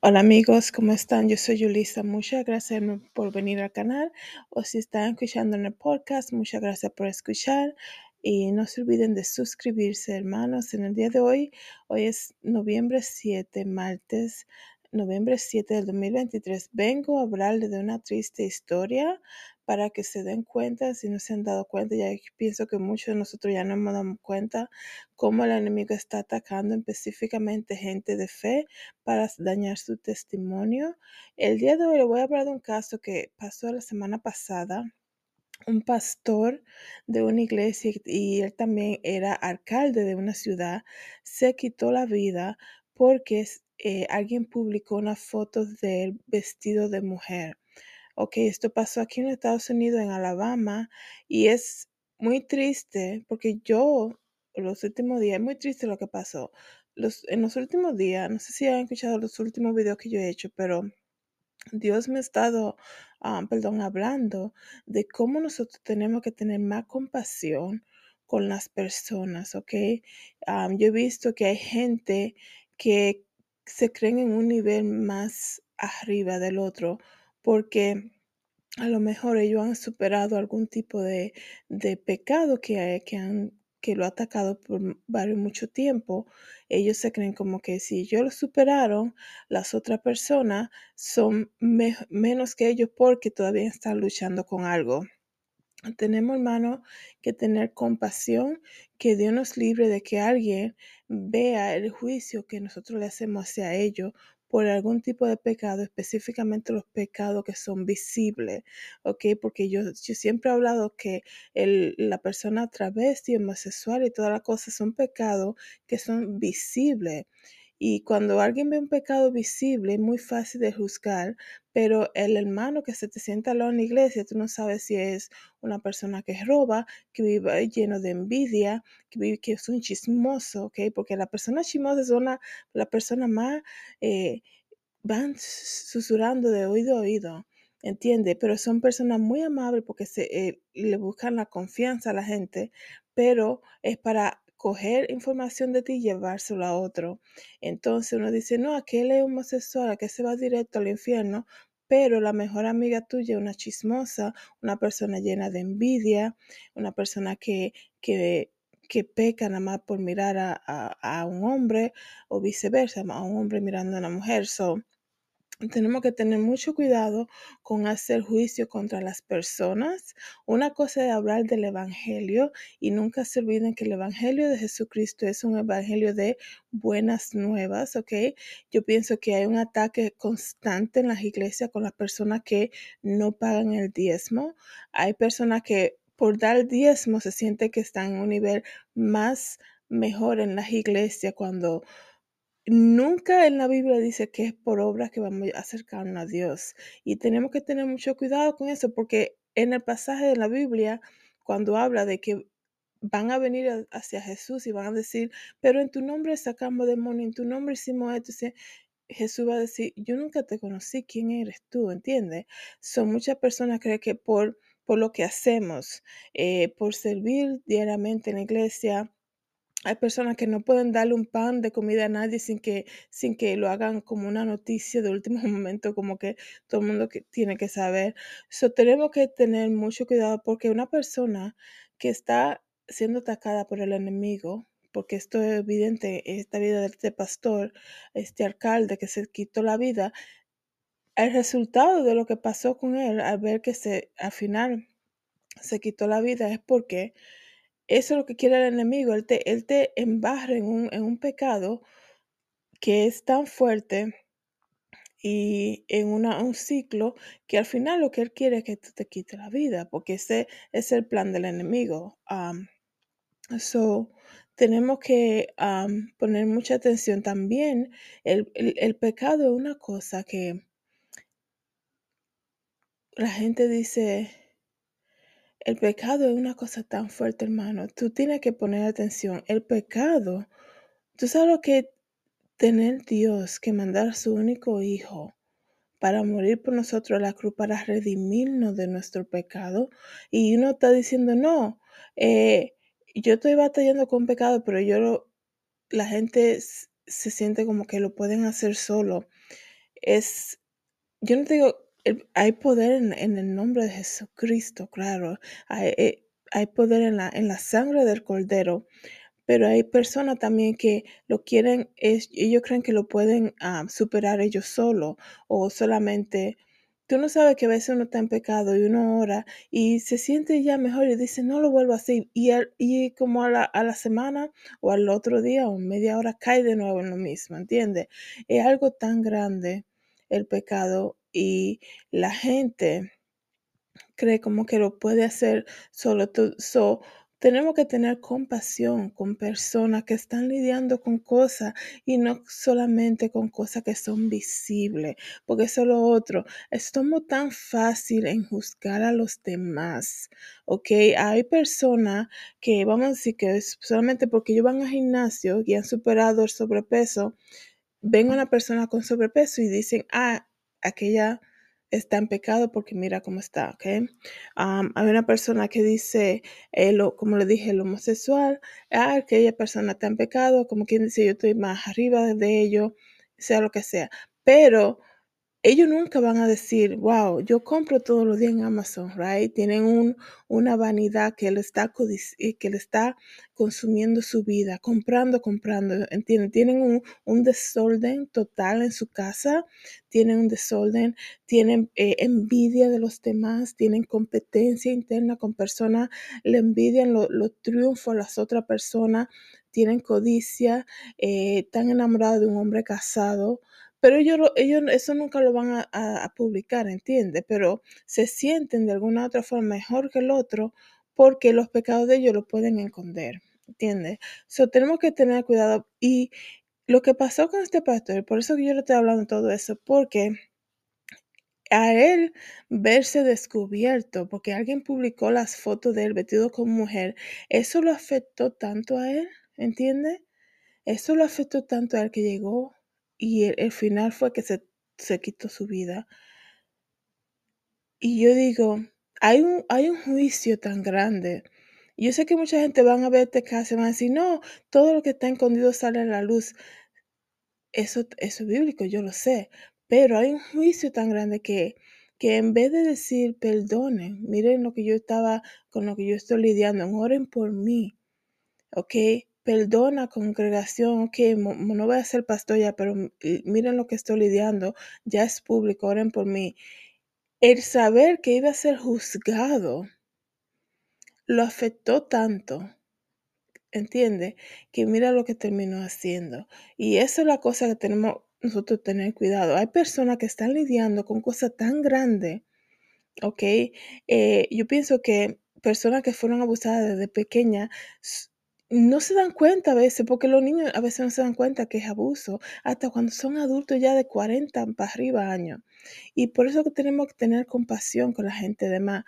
Hola amigos, ¿cómo están? Yo soy Yulisa. Muchas gracias por venir al canal o si están escuchando en el podcast, muchas gracias por escuchar y no se olviden de suscribirse hermanos. En el día de hoy, hoy es noviembre 7, martes, noviembre 7 del 2023. Vengo a hablarles de una triste historia para que se den cuenta, si no se han dado cuenta, ya pienso que muchos de nosotros ya no hemos dado cuenta cómo el enemigo está atacando específicamente gente de fe para dañar su testimonio. El día de hoy le voy a hablar de un caso que pasó la semana pasada. Un pastor de una iglesia y él también era alcalde de una ciudad se quitó la vida porque eh, alguien publicó una foto de él vestido de mujer. Ok, esto pasó aquí en Estados Unidos, en Alabama, y es muy triste porque yo, los últimos días, es muy triste lo que pasó. Los, en los últimos días, no sé si han escuchado los últimos videos que yo he hecho, pero Dios me ha estado, ah, perdón, hablando de cómo nosotros tenemos que tener más compasión con las personas, ¿ok? Ah, yo he visto que hay gente que se creen en un nivel más arriba del otro porque a lo mejor ellos han superado algún tipo de, de pecado que, que, han, que lo ha atacado por varios mucho tiempo. Ellos se creen como que si ellos lo superaron, las otras personas son menos que ellos porque todavía están luchando con algo. Tenemos, hermano, que tener compasión, que Dios nos libre de que alguien vea el juicio que nosotros le hacemos hacia ellos por algún tipo de pecado, específicamente los pecados que son visibles, ¿ok? Porque yo, yo siempre he hablado que el, la persona travesti, homosexual y todas las cosas son pecados que son visibles. Y cuando alguien ve un pecado visible, es muy fácil de juzgar, pero el hermano que se te sienta al en la iglesia, tú no sabes si es una persona que roba, que vive lleno de envidia, que, vive, que es un chismoso, ¿ok? Porque la persona chismosa es una, la persona más, eh, van susurrando de oído a oído. ¿Entiende? Pero son personas muy amables porque se, eh, le buscan la confianza a la gente, pero es para coger información de ti y llevárselo a otro. Entonces uno dice, no, aquel es homosexual, que se va directo al infierno, pero la mejor amiga tuya es una chismosa, una persona llena de envidia, una persona que, que, que peca nada más por mirar a, a, a, un hombre o viceversa, a un hombre mirando a una mujer. So, tenemos que tener mucho cuidado con hacer juicio contra las personas. Una cosa es hablar del Evangelio y nunca se olviden que el Evangelio de Jesucristo es un Evangelio de buenas nuevas, ¿ok? Yo pienso que hay un ataque constante en las iglesias con las personas que no pagan el diezmo. Hay personas que por dar diezmo se siente que están en un nivel más mejor en las iglesias cuando Nunca en la Biblia dice que es por obras que vamos a acercarnos a Dios. Y tenemos que tener mucho cuidado con eso, porque en el pasaje de la Biblia, cuando habla de que van a venir hacia Jesús y van a decir, pero en tu nombre sacamos demonios, en tu nombre hicimos esto, Jesús va a decir, yo nunca te conocí, ¿quién eres tú? ¿Entiendes? Son muchas personas creen que por, por lo que hacemos, eh, por servir diariamente en la iglesia, hay personas que no pueden darle un pan de comida a nadie sin que, sin que lo hagan como una noticia de último momento, como que todo el mundo que tiene que saber. So, tenemos que tener mucho cuidado porque una persona que está siendo atacada por el enemigo, porque esto es evidente, esta vida de este pastor, este alcalde que se quitó la vida, el resultado de lo que pasó con él al ver que se, al final se quitó la vida es porque eso es lo que quiere el enemigo, él te, él te embarra en un, en un pecado que es tan fuerte y en una, un ciclo que al final lo que él quiere es que tú te quites la vida, porque ese es el plan del enemigo. Um, so, tenemos que poner mucha atención también. El, el, el, pecado es una cosa que la gente dice, el pecado es una cosa tan fuerte, hermano. Tú tienes que poner atención. El pecado, tú sabes lo que tener Dios que mandar a su único hijo para morir por nosotros a la cruz, para redimirnos de nuestro pecado. Y uno está diciendo, no, eh, yo estoy batallando con pecado, pero yo la gente se siente como que lo pueden hacer solo. es, yo no digo, hay poder en, el nombre de Jesucristo, claro, hay, eh, poder en la, sangre del cordero, pero hay personas también que lo quieren, ellos creen que lo pueden ah, superar ellos solos o solamente Tú no sabes que a veces uno está en pecado y uno ora y se siente ya mejor y dice, no lo vuelvo a hacer. Y, y como a la, a la, semana o al otro día o media hora cae de nuevo en lo mismo, ¿entiendes? Es algo tan grande el pecado y la gente cree como que lo puede hacer solo. So, tenemos que tener compasión con personas que están lidiando con cosas y no solamente con cosas que son visibles, porque eso es lo otro. Estamos tan fácil en juzgar a los demás, ¿ok? Hay personas que, vamos a decir que solamente porque ellos van al gimnasio y han superado el sobrepeso, ven a una persona con sobrepeso y dicen, ah, aquella está en pecado porque mira cómo está, ¿ok? hay una persona que dice, eh, como le dije, el homosexual, ah, aquella persona está en pecado, como quien dice, yo estoy más arriba de ello, sea lo que sea. Pero ellos nunca van a decir, wow, yo compro todos los días en Amazon, right? Tienen un, una vanidad que le, está eh, que le está consumiendo su vida, comprando, comprando, ¿entienden? Tienen un, desorden total en su casa, tienen un desorden, tienen eh, envidia de los demás, tienen competencia interna con personas, le envidian los triunfos a las otras personas, tienen codicia, eh, están enamorados de un hombre casado, pero ellos, ellos eso nunca lo van a, publicar, ¿entiendes? Pero se sienten de alguna otra forma mejor que el otro porque los pecados de ellos lo pueden esconder, ¿entiendes? So, tenemos que tener cuidado. Y lo que pasó con este pastor, por eso que yo le estoy hablando todo eso, porque a él verse descubierto, porque alguien publicó las fotos de él vestido como mujer, eso lo afectó tanto a él, ¿entiendes? Eso lo afectó tanto a él que llegó y el, final fue que se, se, quitó su vida. Y yo digo, hay un, hay un juicio tan grande. Yo sé que mucha gente van a ver este caso y van a decir, no, todo lo que está escondido sale a la luz. Eso, eso es bíblico, yo lo sé. Pero hay un juicio tan grande que, que en vez de decir perdonen, miren lo que yo estaba, con lo que yo estoy lidiando, oren por mí, ¿ok? Perdona, congregación, que no voy a ser pastor ya, pero miren lo que estoy lidiando, ya es público, oren por mí. El saber que iba a ser juzgado lo afectó tanto, ¿entiende? Que mira lo que terminó haciendo. Y esa es la cosa que tenemos nosotros tener cuidado. Hay personas que están lidiando con cosas tan grandes, ¿ok? Eh, yo pienso que personas que fueron abusadas desde pequeña no se dan cuenta a veces, porque los niños a veces no se dan cuenta que es abuso, hasta cuando son adultos ya de 40 para arriba años. Y por eso que tenemos que tener compasión con la gente de más.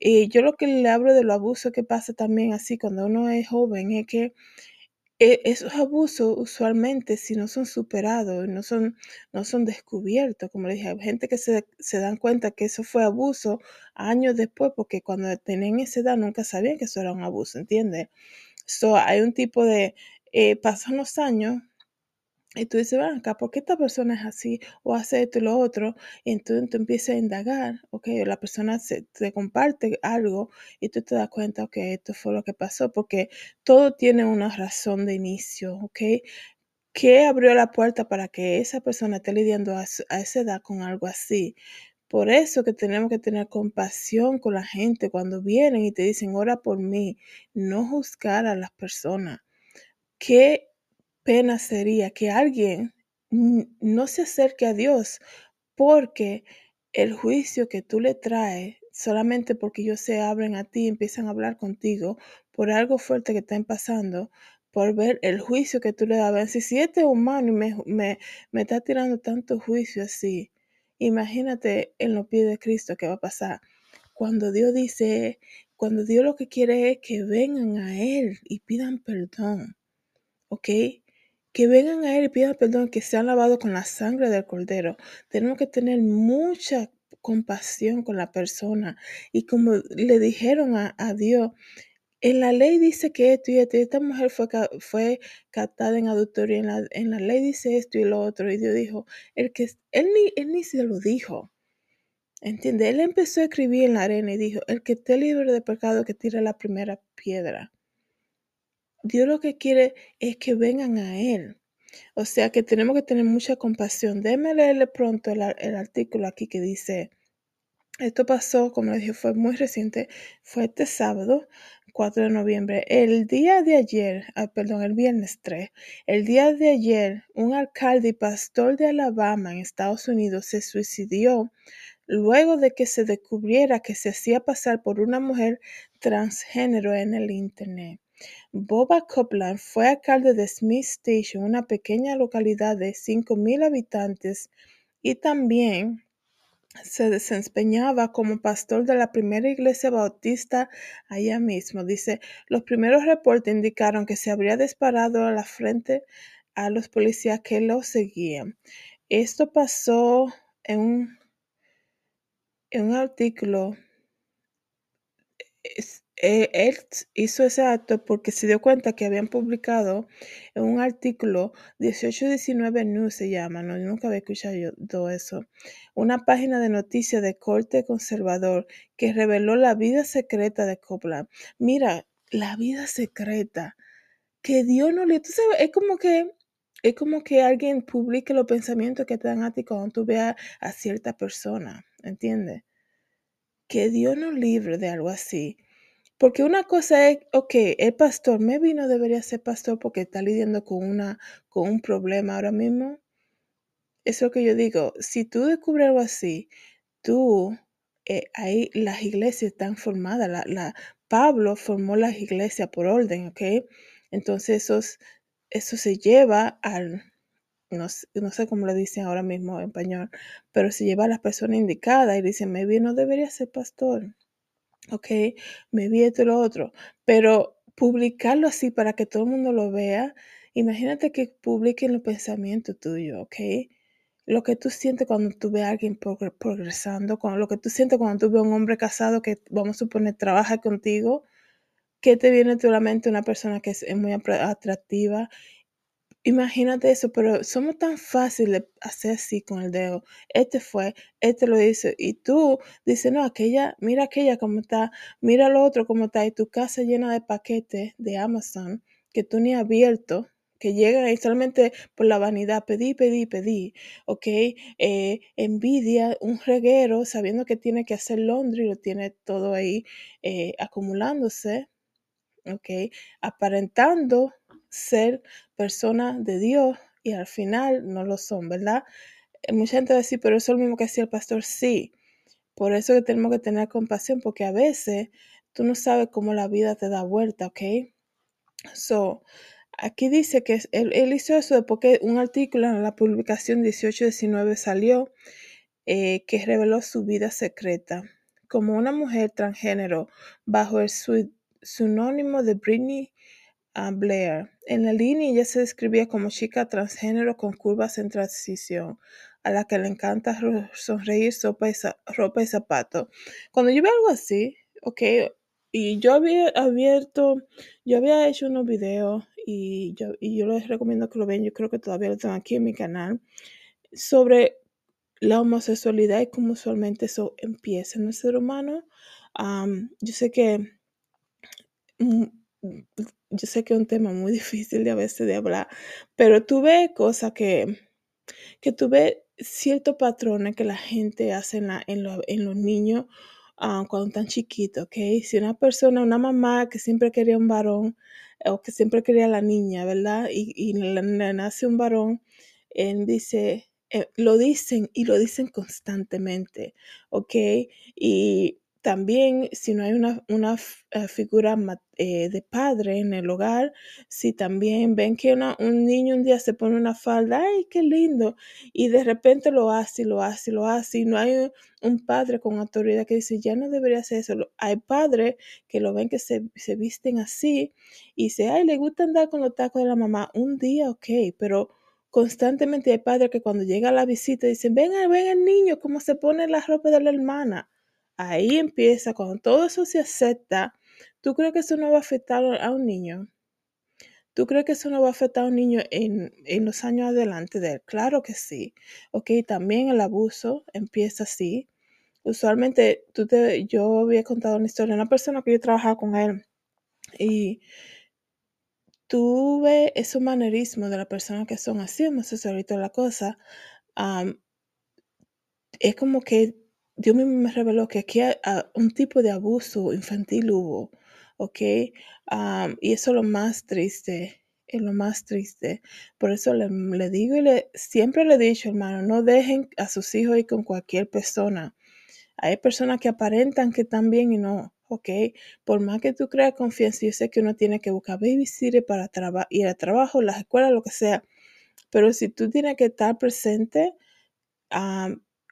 Y yo lo que le hablo de los abusos que pasa también así cuando uno es joven es que eh, esos abusos usualmente si no son superados, no son, no son descubiertos, como le dije, hay gente que se, se dan cuenta que eso fue abuso años después, porque cuando tenían esa edad nunca sabían que eso era un abuso, ¿entiendes? So, hay un tipo de, eh, pasan los años y tú dices, ¿por qué esta persona es así? O hace esto y lo otro. Y entonces tú empiezas a indagar, ok, la persona se, te comparte algo y tú te das cuenta, ok, esto fue lo que pasó, porque todo tiene una razón de inicio, ok. ¿Qué abrió la puerta para que esa persona esté lidiando a, a esa edad con algo así? Por eso que tenemos que tener compasión con la gente cuando vienen y te dicen, ora por mí, no juzgar a las personas. Qué pena sería que alguien no se acerque a Dios porque el juicio que tú le traes, solamente porque ellos se abren a ti empiezan a hablar contigo por algo fuerte que están pasando, por ver el juicio que tú le das. Si este humano y me, me, me está tirando tanto juicio así, Imagínate en los pies de Cristo qué va a pasar. Cuando Dios dice, cuando Dios lo que quiere es que vengan a Él y pidan perdón. ¿Ok? Que vengan a Él y pidan perdón, que sean lavados con la sangre del Cordero. Tenemos que tener mucha compasión con la persona. Y como le dijeron a, a Dios, en la ley dice que esto y esto, y esta mujer fue, captada en adulterio, en la, en la ley dice esto y lo otro, y Dios dijo, el que, él, ni, él ni se lo dijo, ¿entiende? Él empezó a escribir en la arena y dijo, el que esté libre de pecado, que tire la primera piedra. Dios lo que quiere es que vengan a Él. O sea que tenemos que tener mucha compasión. Déjeme leerle pronto el, el artículo aquí que dice, esto pasó, como les dije, fue muy reciente, fue este sábado, 4 de noviembre. El día de ayer, ah, perdón, el viernes 3, el día de ayer, un alcalde y pastor de Alabama en Estados Unidos se suicidió luego de que se descubriera que se hacía pasar por una mujer transgénero en el Internet. Boba Copeland fue alcalde de Smith Station, una pequeña localidad de 5.000 habitantes, y también se desempeñaba como pastor de la primera iglesia bautista allá mismo. Dice, los primeros reportes indicaron que se habría disparado a la frente a los policías que lo seguían. Esto pasó en un, en un artículo eh, él hizo ese acto porque se dio cuenta que habían publicado en un artículo 1819 News se llama, no, nunca había escuchado eso, una página de noticias de corte conservador que reveló la vida secreta de Copland. Mira, la vida secreta, que Dios no le... Es como que es como que alguien publique los pensamientos que te dan a ti cuando tú veas a cierta persona, ¿entiendes? Que Dios no libre de algo así. Porque una cosa es, ok, el pastor, me no debería ser pastor porque está lidiando con, una, con un problema ahora mismo. Eso que yo digo, si tú descubres algo así, tú, eh, ahí las iglesias están formadas. La, la, Pablo formó las iglesias por orden, ¿ok? Entonces eso, eso se lleva al, no, no, sé cómo lo dicen ahora mismo en español, pero se lleva a las personas indicadas y dicen, maybe no debería ser pastor ok, me vi esto y lo otro, pero publicarlo así para que todo el mundo lo vea, imagínate que publiquen los pensamientos tuyos, ok, lo que tú sientes cuando tú ves a alguien progresando, lo que tú sientes cuando tú ves a un hombre casado que, vamos a suponer, trabaja contigo, ¿qué te viene a la mente una persona que es muy atractiva Imagínate eso, pero somos tan fáciles de hacer así con el dedo. Este fue, este lo hizo. Y tú dices, no, aquella, mira aquella como está, mira lo otro como está. Y tu casa llena de paquetes de Amazon que tú ni has abierto, que llegan ahí solamente por la vanidad. Pedí, pedí, pedí. ¿Ok? Eh, envidia, un reguero, sabiendo que tiene que hacer Londres y lo tiene todo ahí eh, acumulándose. ¿Ok? Aparentando ser personas de Dios y al final no lo son, ¿verdad? Eh, mucha gente va a decir, pero eso es lo mismo que hacía el pastor. Sí, por eso que tenemos que tener compasión, porque a veces tú no sabes cómo la vida te da vuelta, ¿ok? So, aquí dice que él, hizo eso porque un artículo en la publicación 1819 salió eh, que reveló su vida secreta. Como una mujer transgénero bajo el seudónimo de Britney Blair. En la línea ella se describía como chica transgénero con curvas en transición, a la que le encanta sonreír, sopa ropa y zapato. Cuando yo veo algo así, ok, y yo había abierto, yo había hecho unos videos y yo, y yo les recomiendo que lo vean, yo creo que todavía lo tengo aquí en mi canal, sobre la homosexualidad y cómo usualmente eso empieza en el ser humano. yo sé que mm, yo sé que es un tema muy difícil de a veces de hablar, pero tuve cosas que, que tuve ciertos patrones que la gente hace en, en, los niños ah, cuando están chiquitos, ¿ok? Si una persona, una mamá que siempre quería un varón o que siempre quería la niña, ¿verdad? Y, y le, nace un varón, él dice, eh, lo dicen y lo dicen constantemente, ¿ok? Y también, si no hay una, una eh, figura eh, de padre en el hogar, si también ven que un niño un día se pone una falda, ¡ay, qué lindo! Y de repente lo hace, lo hace, lo hace, y no hay un padre con autoridad que dice, ya no debería hacer eso. Hay padres que lo ven que se, se visten así y dice, ay, le gusta andar con los tacos de la mamá. Un día, ok, pero constantemente hay padres que cuando llega la visita dicen, venga, ven el niño, cómo se pone la ropa de la hermana Ahí empieza, cuando todo eso se acepta, ¿Tú crees que eso no va a afectar a un niño? ¿Tú crees que eso no va a afectar a un niño en, en los años adelante de él? Claro que sí. Ok, también el abuso empieza así. Usualmente, tú te, yo había contado una historia de una persona que yo trabajaba con él y tuve esos manerismos de las personas que son así, homosexuales y toda la cosa. es como que Dios mismo me reveló que aquí hay, un tipo de abuso infantil hubo, ¿ok? y eso es lo más triste, es lo más triste. Por eso le, digo y le, siempre le he dicho, hermano, no dejen a sus hijos ir con cualquier persona. Hay personas que aparentan que están bien y no, ¿ok? Por más que tú creas confianza, yo sé que uno tiene que buscar babysitter para ir al trabajo, las escuelas, lo que sea. Pero si tú tienes que estar presente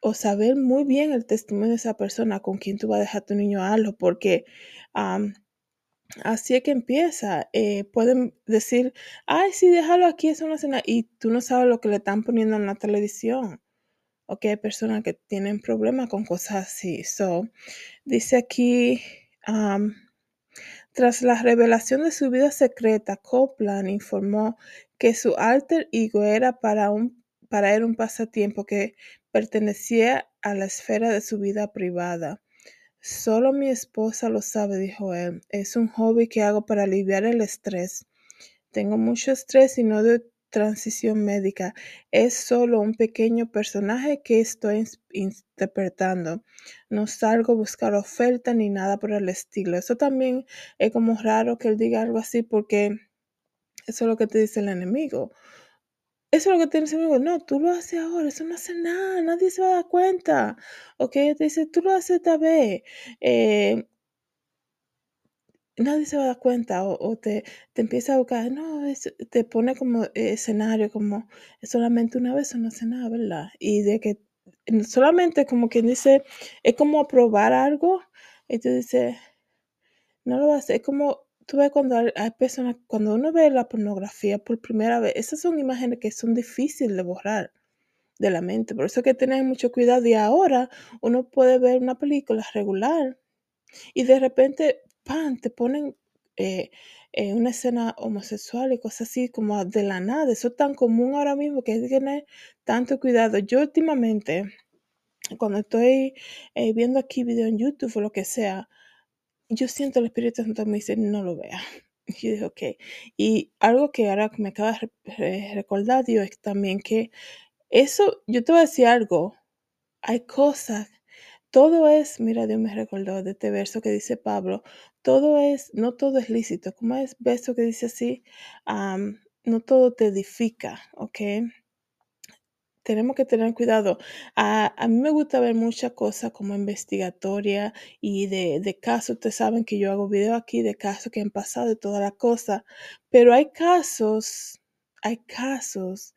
o saber muy bien el testimonio de esa persona con quien tú vas a dejar tu niño a algo, porque así es que empieza. Eh, pueden decir, ay, sí, déjalo aquí, es una cena, y tú no sabes lo que le están poniendo en la televisión. Ok, hay personas que tienen problemas con cosas así. So, dice aquí, tras la revelación de su vida secreta, Copland informó que su alter ego era para, un, para él un pasatiempo que pertenecía a la esfera de su vida privada. Solo mi esposa lo sabe, dijo él. Es un hobby que hago para aliviar el estrés. Tengo mucho estrés y no de transición médica. Es solo un pequeño personaje que estoy interpretando. No salgo a buscar oferta ni nada por el estilo. Eso también es como raro que él diga algo así porque eso es lo que te dice el enemigo. Eso es lo que te dice enemigo. No, tú lo haces ahora, eso no hace nada, nadie se va a dar cuenta. Ok, te dice, tú lo haces esta vez. Eh, nadie se va a dar cuenta o, te, te, empieza a buscar, no, te pone como escenario, como solamente una vez o no hace nada, ¿verdad? Y de que solamente como quien dice, es como aprobar algo y tú dices, no lo va a hacer, es como tú ves cuando hay personas, cuando uno ve la pornografía por primera vez, esas son imágenes que son difíciles de borrar de la mente, por eso hay que tener mucho cuidado y ahora uno puede ver una película regular y de repente pan, te ponen eh, eh, una escena homosexual y cosas así como de la nada. Eso es tan común ahora mismo que hay que tener tanto cuidado. Yo últimamente, cuando estoy eh, viendo aquí video en YouTube o lo que sea, yo siento el Espíritu Santo me dice, no lo vea. Y yo dije, ok. Y algo que ahora me acaba de recordar Dios es también que eso, yo te voy a decir algo, hay cosas todo es, mira, Dios me recordó de este verso que dice Pablo, todo es, no todo es lícito, como es verso que dice así, no todo te edifica, ¿ok? Tenemos que tener cuidado. A, mí me gusta ver muchas cosas como investigatoria y de, de casos. Ustedes saben que yo hago video aquí de casos que han pasado y toda la cosa. Pero hay casos, hay casos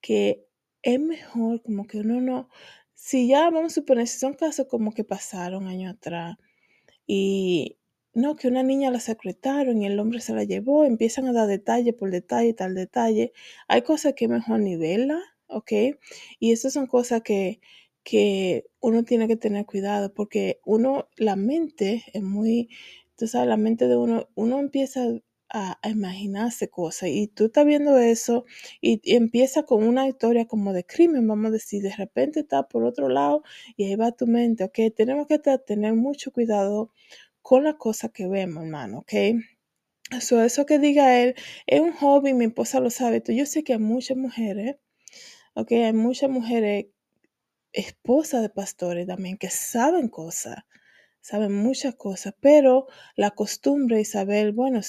que es mejor como que uno no, si ya vamos a suponer, si son casos como que pasaron años atrás y no, que una niña la secretaron y el hombre se la llevó, empiezan a dar detalle por detalle, tal detalle, hay cosas que mejor nivela, ¿ok? Y esas son cosas que, que uno tiene que tener cuidado porque uno, la mente es muy, tú sabes, la mente de uno, uno empieza a, imaginarse cosas y tú estás viendo eso y, empieza con una historia como de crimen, vamos a decir, de repente está por otro lado y ahí va tu mente, ok, tenemos que tener mucho cuidado con las cosas que vemos, hermano, ok. So, eso que diga él es un hobby, mi esposa lo sabe. Yo sé que hay muchas mujeres, ok, hay muchas mujeres esposas de pastores también que saben cosas, saben muchas cosas, pero la costumbre y saber, bueno,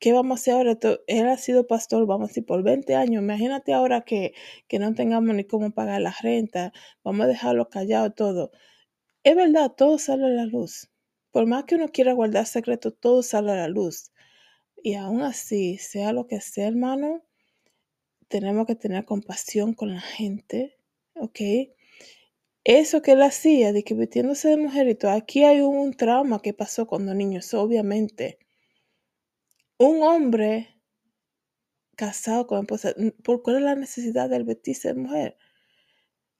¿qué vamos a hacer ahora? Él ha sido pastor, vamos a decir, por 20 años. Imagínate ahora que, que no tengamos ni cómo pagar la renta, vamos a dejarlo callado todo. Es verdad, todo sale a la luz. Por más que uno quiera guardar secreto, todo sale a la luz. Y aún así, sea lo que sea, hermano, tenemos que tener compasión con la gente, ¿ok? Eso que él hacía, de que vistiéndose de mujerito, aquí hay un trauma que pasó cuando niños, obviamente un hombre casado con esposa, ¿por cuál es la necesidad del vestirse de mujer?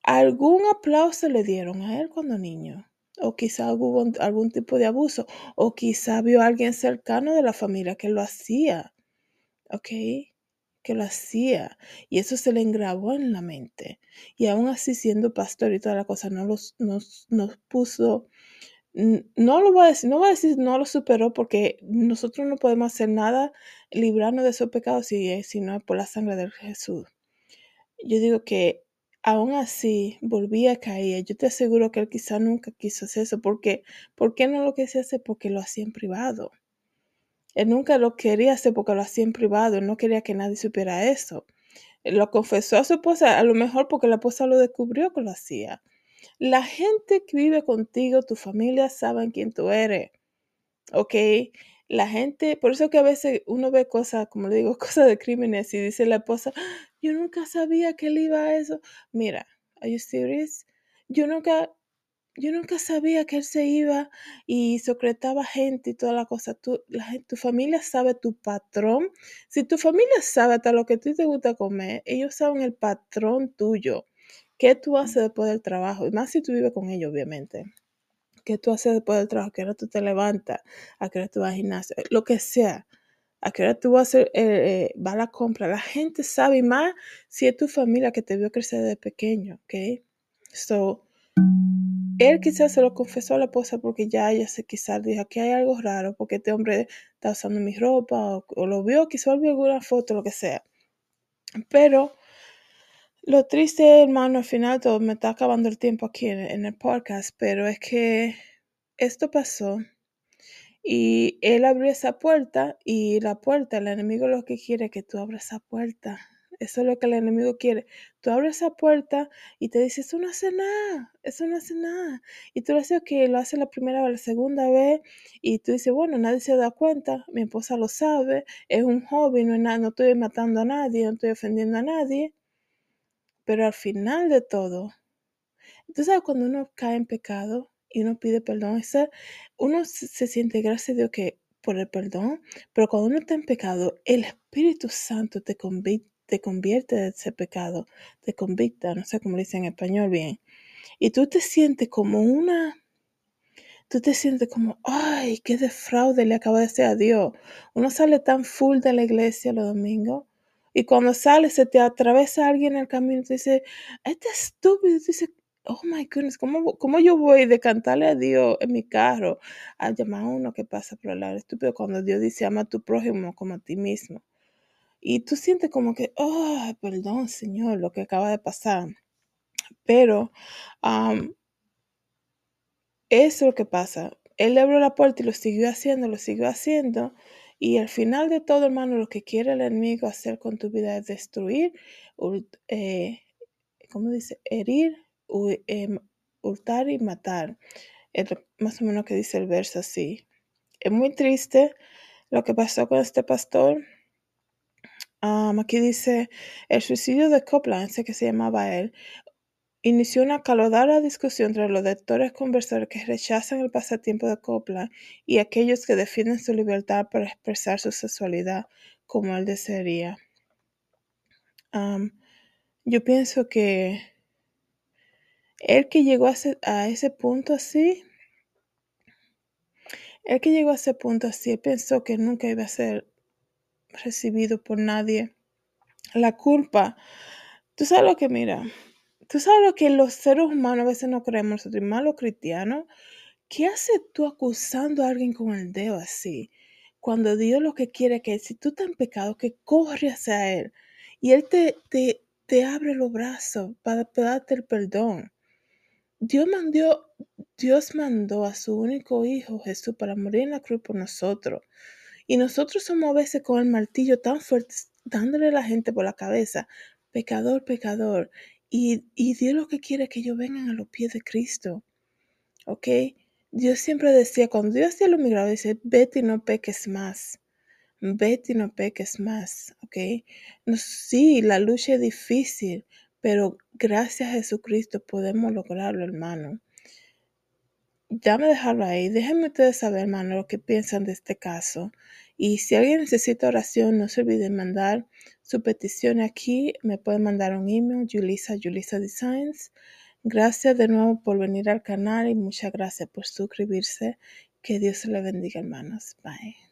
¿Algún aplauso le dieron a él cuando niño? o quizá hubo algún tipo de abuso, o quizá vio a alguien cercano de la familia que lo hacía, ¿ok? Que lo hacía, y eso se le engravó en la mente. Y aún así, siendo pastor y toda la cosa, no los, nos, nos puso, no lo voy a decir, no voy a decir no lo superó, porque nosotros no podemos hacer nada librarnos de esos pecados si, si no es por la sangre de Jesús. Yo digo que aún así volvía a caer. Yo te aseguro que él quizá nunca quiso hacer eso. porque ¿Por qué no lo quise hacer? Porque lo hacía en privado. Él nunca lo quería hacer porque lo hacía en privado. Él no quería que nadie supiera eso. Él lo confesó a su esposa, a lo mejor porque la esposa lo descubrió que lo hacía. La gente que vive contigo, tu familia, saben quién tú eres. ¿Ok? La gente, por eso que a veces uno ve cosas, como le digo, cosas de crímenes y dice la esposa, yo nunca sabía que él iba a eso. Mira, ¿are you serious? Yo nunca, yo nunca sabía que él se iba y secretaba gente y toda la cosa. Tu, la, tu familia sabe tu patrón. Si tu familia sabe hasta lo que tú te gusta comer, ellos saben el patrón tuyo. ¿Qué tú haces después del trabajo? Y más si tú vives con ellos, obviamente. ¿Qué tú haces después del trabajo? ¿A qué hora tú te levantas? ¿A qué hora tú vas al gimnasio? Lo que sea a qué hora tú vas a hacer, eh, eh, va a la compra. La gente sabe más si es tu familia que te vio crecer de pequeño, ¿ok? So, él quizás se lo confesó a la esposa porque ya ella se quizás dijo que hay algo raro porque este hombre está usando mi ropa o, lo vio, quizás vio alguna foto, lo que sea. Pero lo triste, hermano, al final todo me está acabando el tiempo aquí en el podcast, pero es que esto pasó y él abrió esa puerta y la puerta, el enemigo lo que quiere es que tú abras esa puerta. Eso es lo que el enemigo quiere. Tú abres esa puerta y te dice, eso no hace nada, eso no hace nada. Y tú le dices que lo hace la primera o la segunda vez y tú dices, bueno, nadie se da cuenta, mi esposa lo sabe, es un hobby, no, es no estoy matando a nadie, no estoy ofendiendo a nadie. Pero al final de todo, tú sabes cuando uno cae en pecado, y uno pide perdón, esa, uno se siente, gracias Dios, que por el perdón, pero cuando uno está en pecado, el Espíritu Santo te, te convierte de ese pecado, te convicta, no sé cómo dice en español bien, y tú te sientes como una, tú te sientes como, ay, qué defraude le acaba de hacer a Dios. Uno sale tan full de la iglesia los domingos, y cuando sale se te atravesa alguien en el camino y te dice, este estúpido, dice, oh my goodness, ¿cómo, ¿cómo, yo voy de cantarle a Dios en mi carro a llamar a uno que pasa por el lado estúpido cuando Dios dice ama a tu prójimo como a ti mismo? Y tú sientes como que, oh, perdón, Señor, lo que acaba de pasar. Pero eso es lo que pasa. Él abrió la puerta y lo siguió haciendo, lo siguió haciendo. Y al final de todo, hermano, lo que quiere el enemigo hacer con tu vida es destruir, eh, ¿cómo dice? Herir, Em, hurtar y matar. Más o menos que dice el verso así. Es muy triste lo que pasó con este pastor. Aquí dice, el suicidio de Copland, ese que se llamaba él, inició una calorada discusión entre los lectores conversores que rechazan el pasatiempo de Copland y aquellos que defienden su libertad para expresar su sexualidad como él desearía. yo pienso que el que llegó a ese, punto así, el que llegó a ese punto así, pensó que nunca iba a ser recibido por nadie. La culpa, tú sabes lo que mira, tú sabes lo que los seres humanos a veces no creemos, nosotros más los cristianos, ¿qué haces tú acusando a alguien con el dedo así? Cuando Dios lo que quiere es que si tú estás en pecado, que corre hacia Él y Él te, te, te abre los brazos para darte el perdón. Dios mandó, Dios mandó a su único Hijo Jesús para morir en la cruz por nosotros. Y nosotros somos a veces con el martillo tan fuerte, dándole a la gente por la cabeza, pecador, pecador. Y, y Dios lo que quiere es que ellos vengan a los pies de Cristo. ¿Ok? Dios siempre decía, cuando Dios hacía lo migrado, dice, vete y no peques más. Vete y no peques más. ¿Ok? No, sí, la lucha es difícil, pero gracias a Jesucristo podemos lograrlo, hermano. Ya me dejarlo ahí. Déjenme ustedes saber, hermano, lo que piensan de este caso. Y si alguien necesita oración, no se olviden mandar su petición aquí. Me pueden mandar un email, Julissa, Julissa Designs. Gracias de nuevo por venir al canal y muchas gracias por suscribirse. Que Dios le bendiga, hermanos. Bye.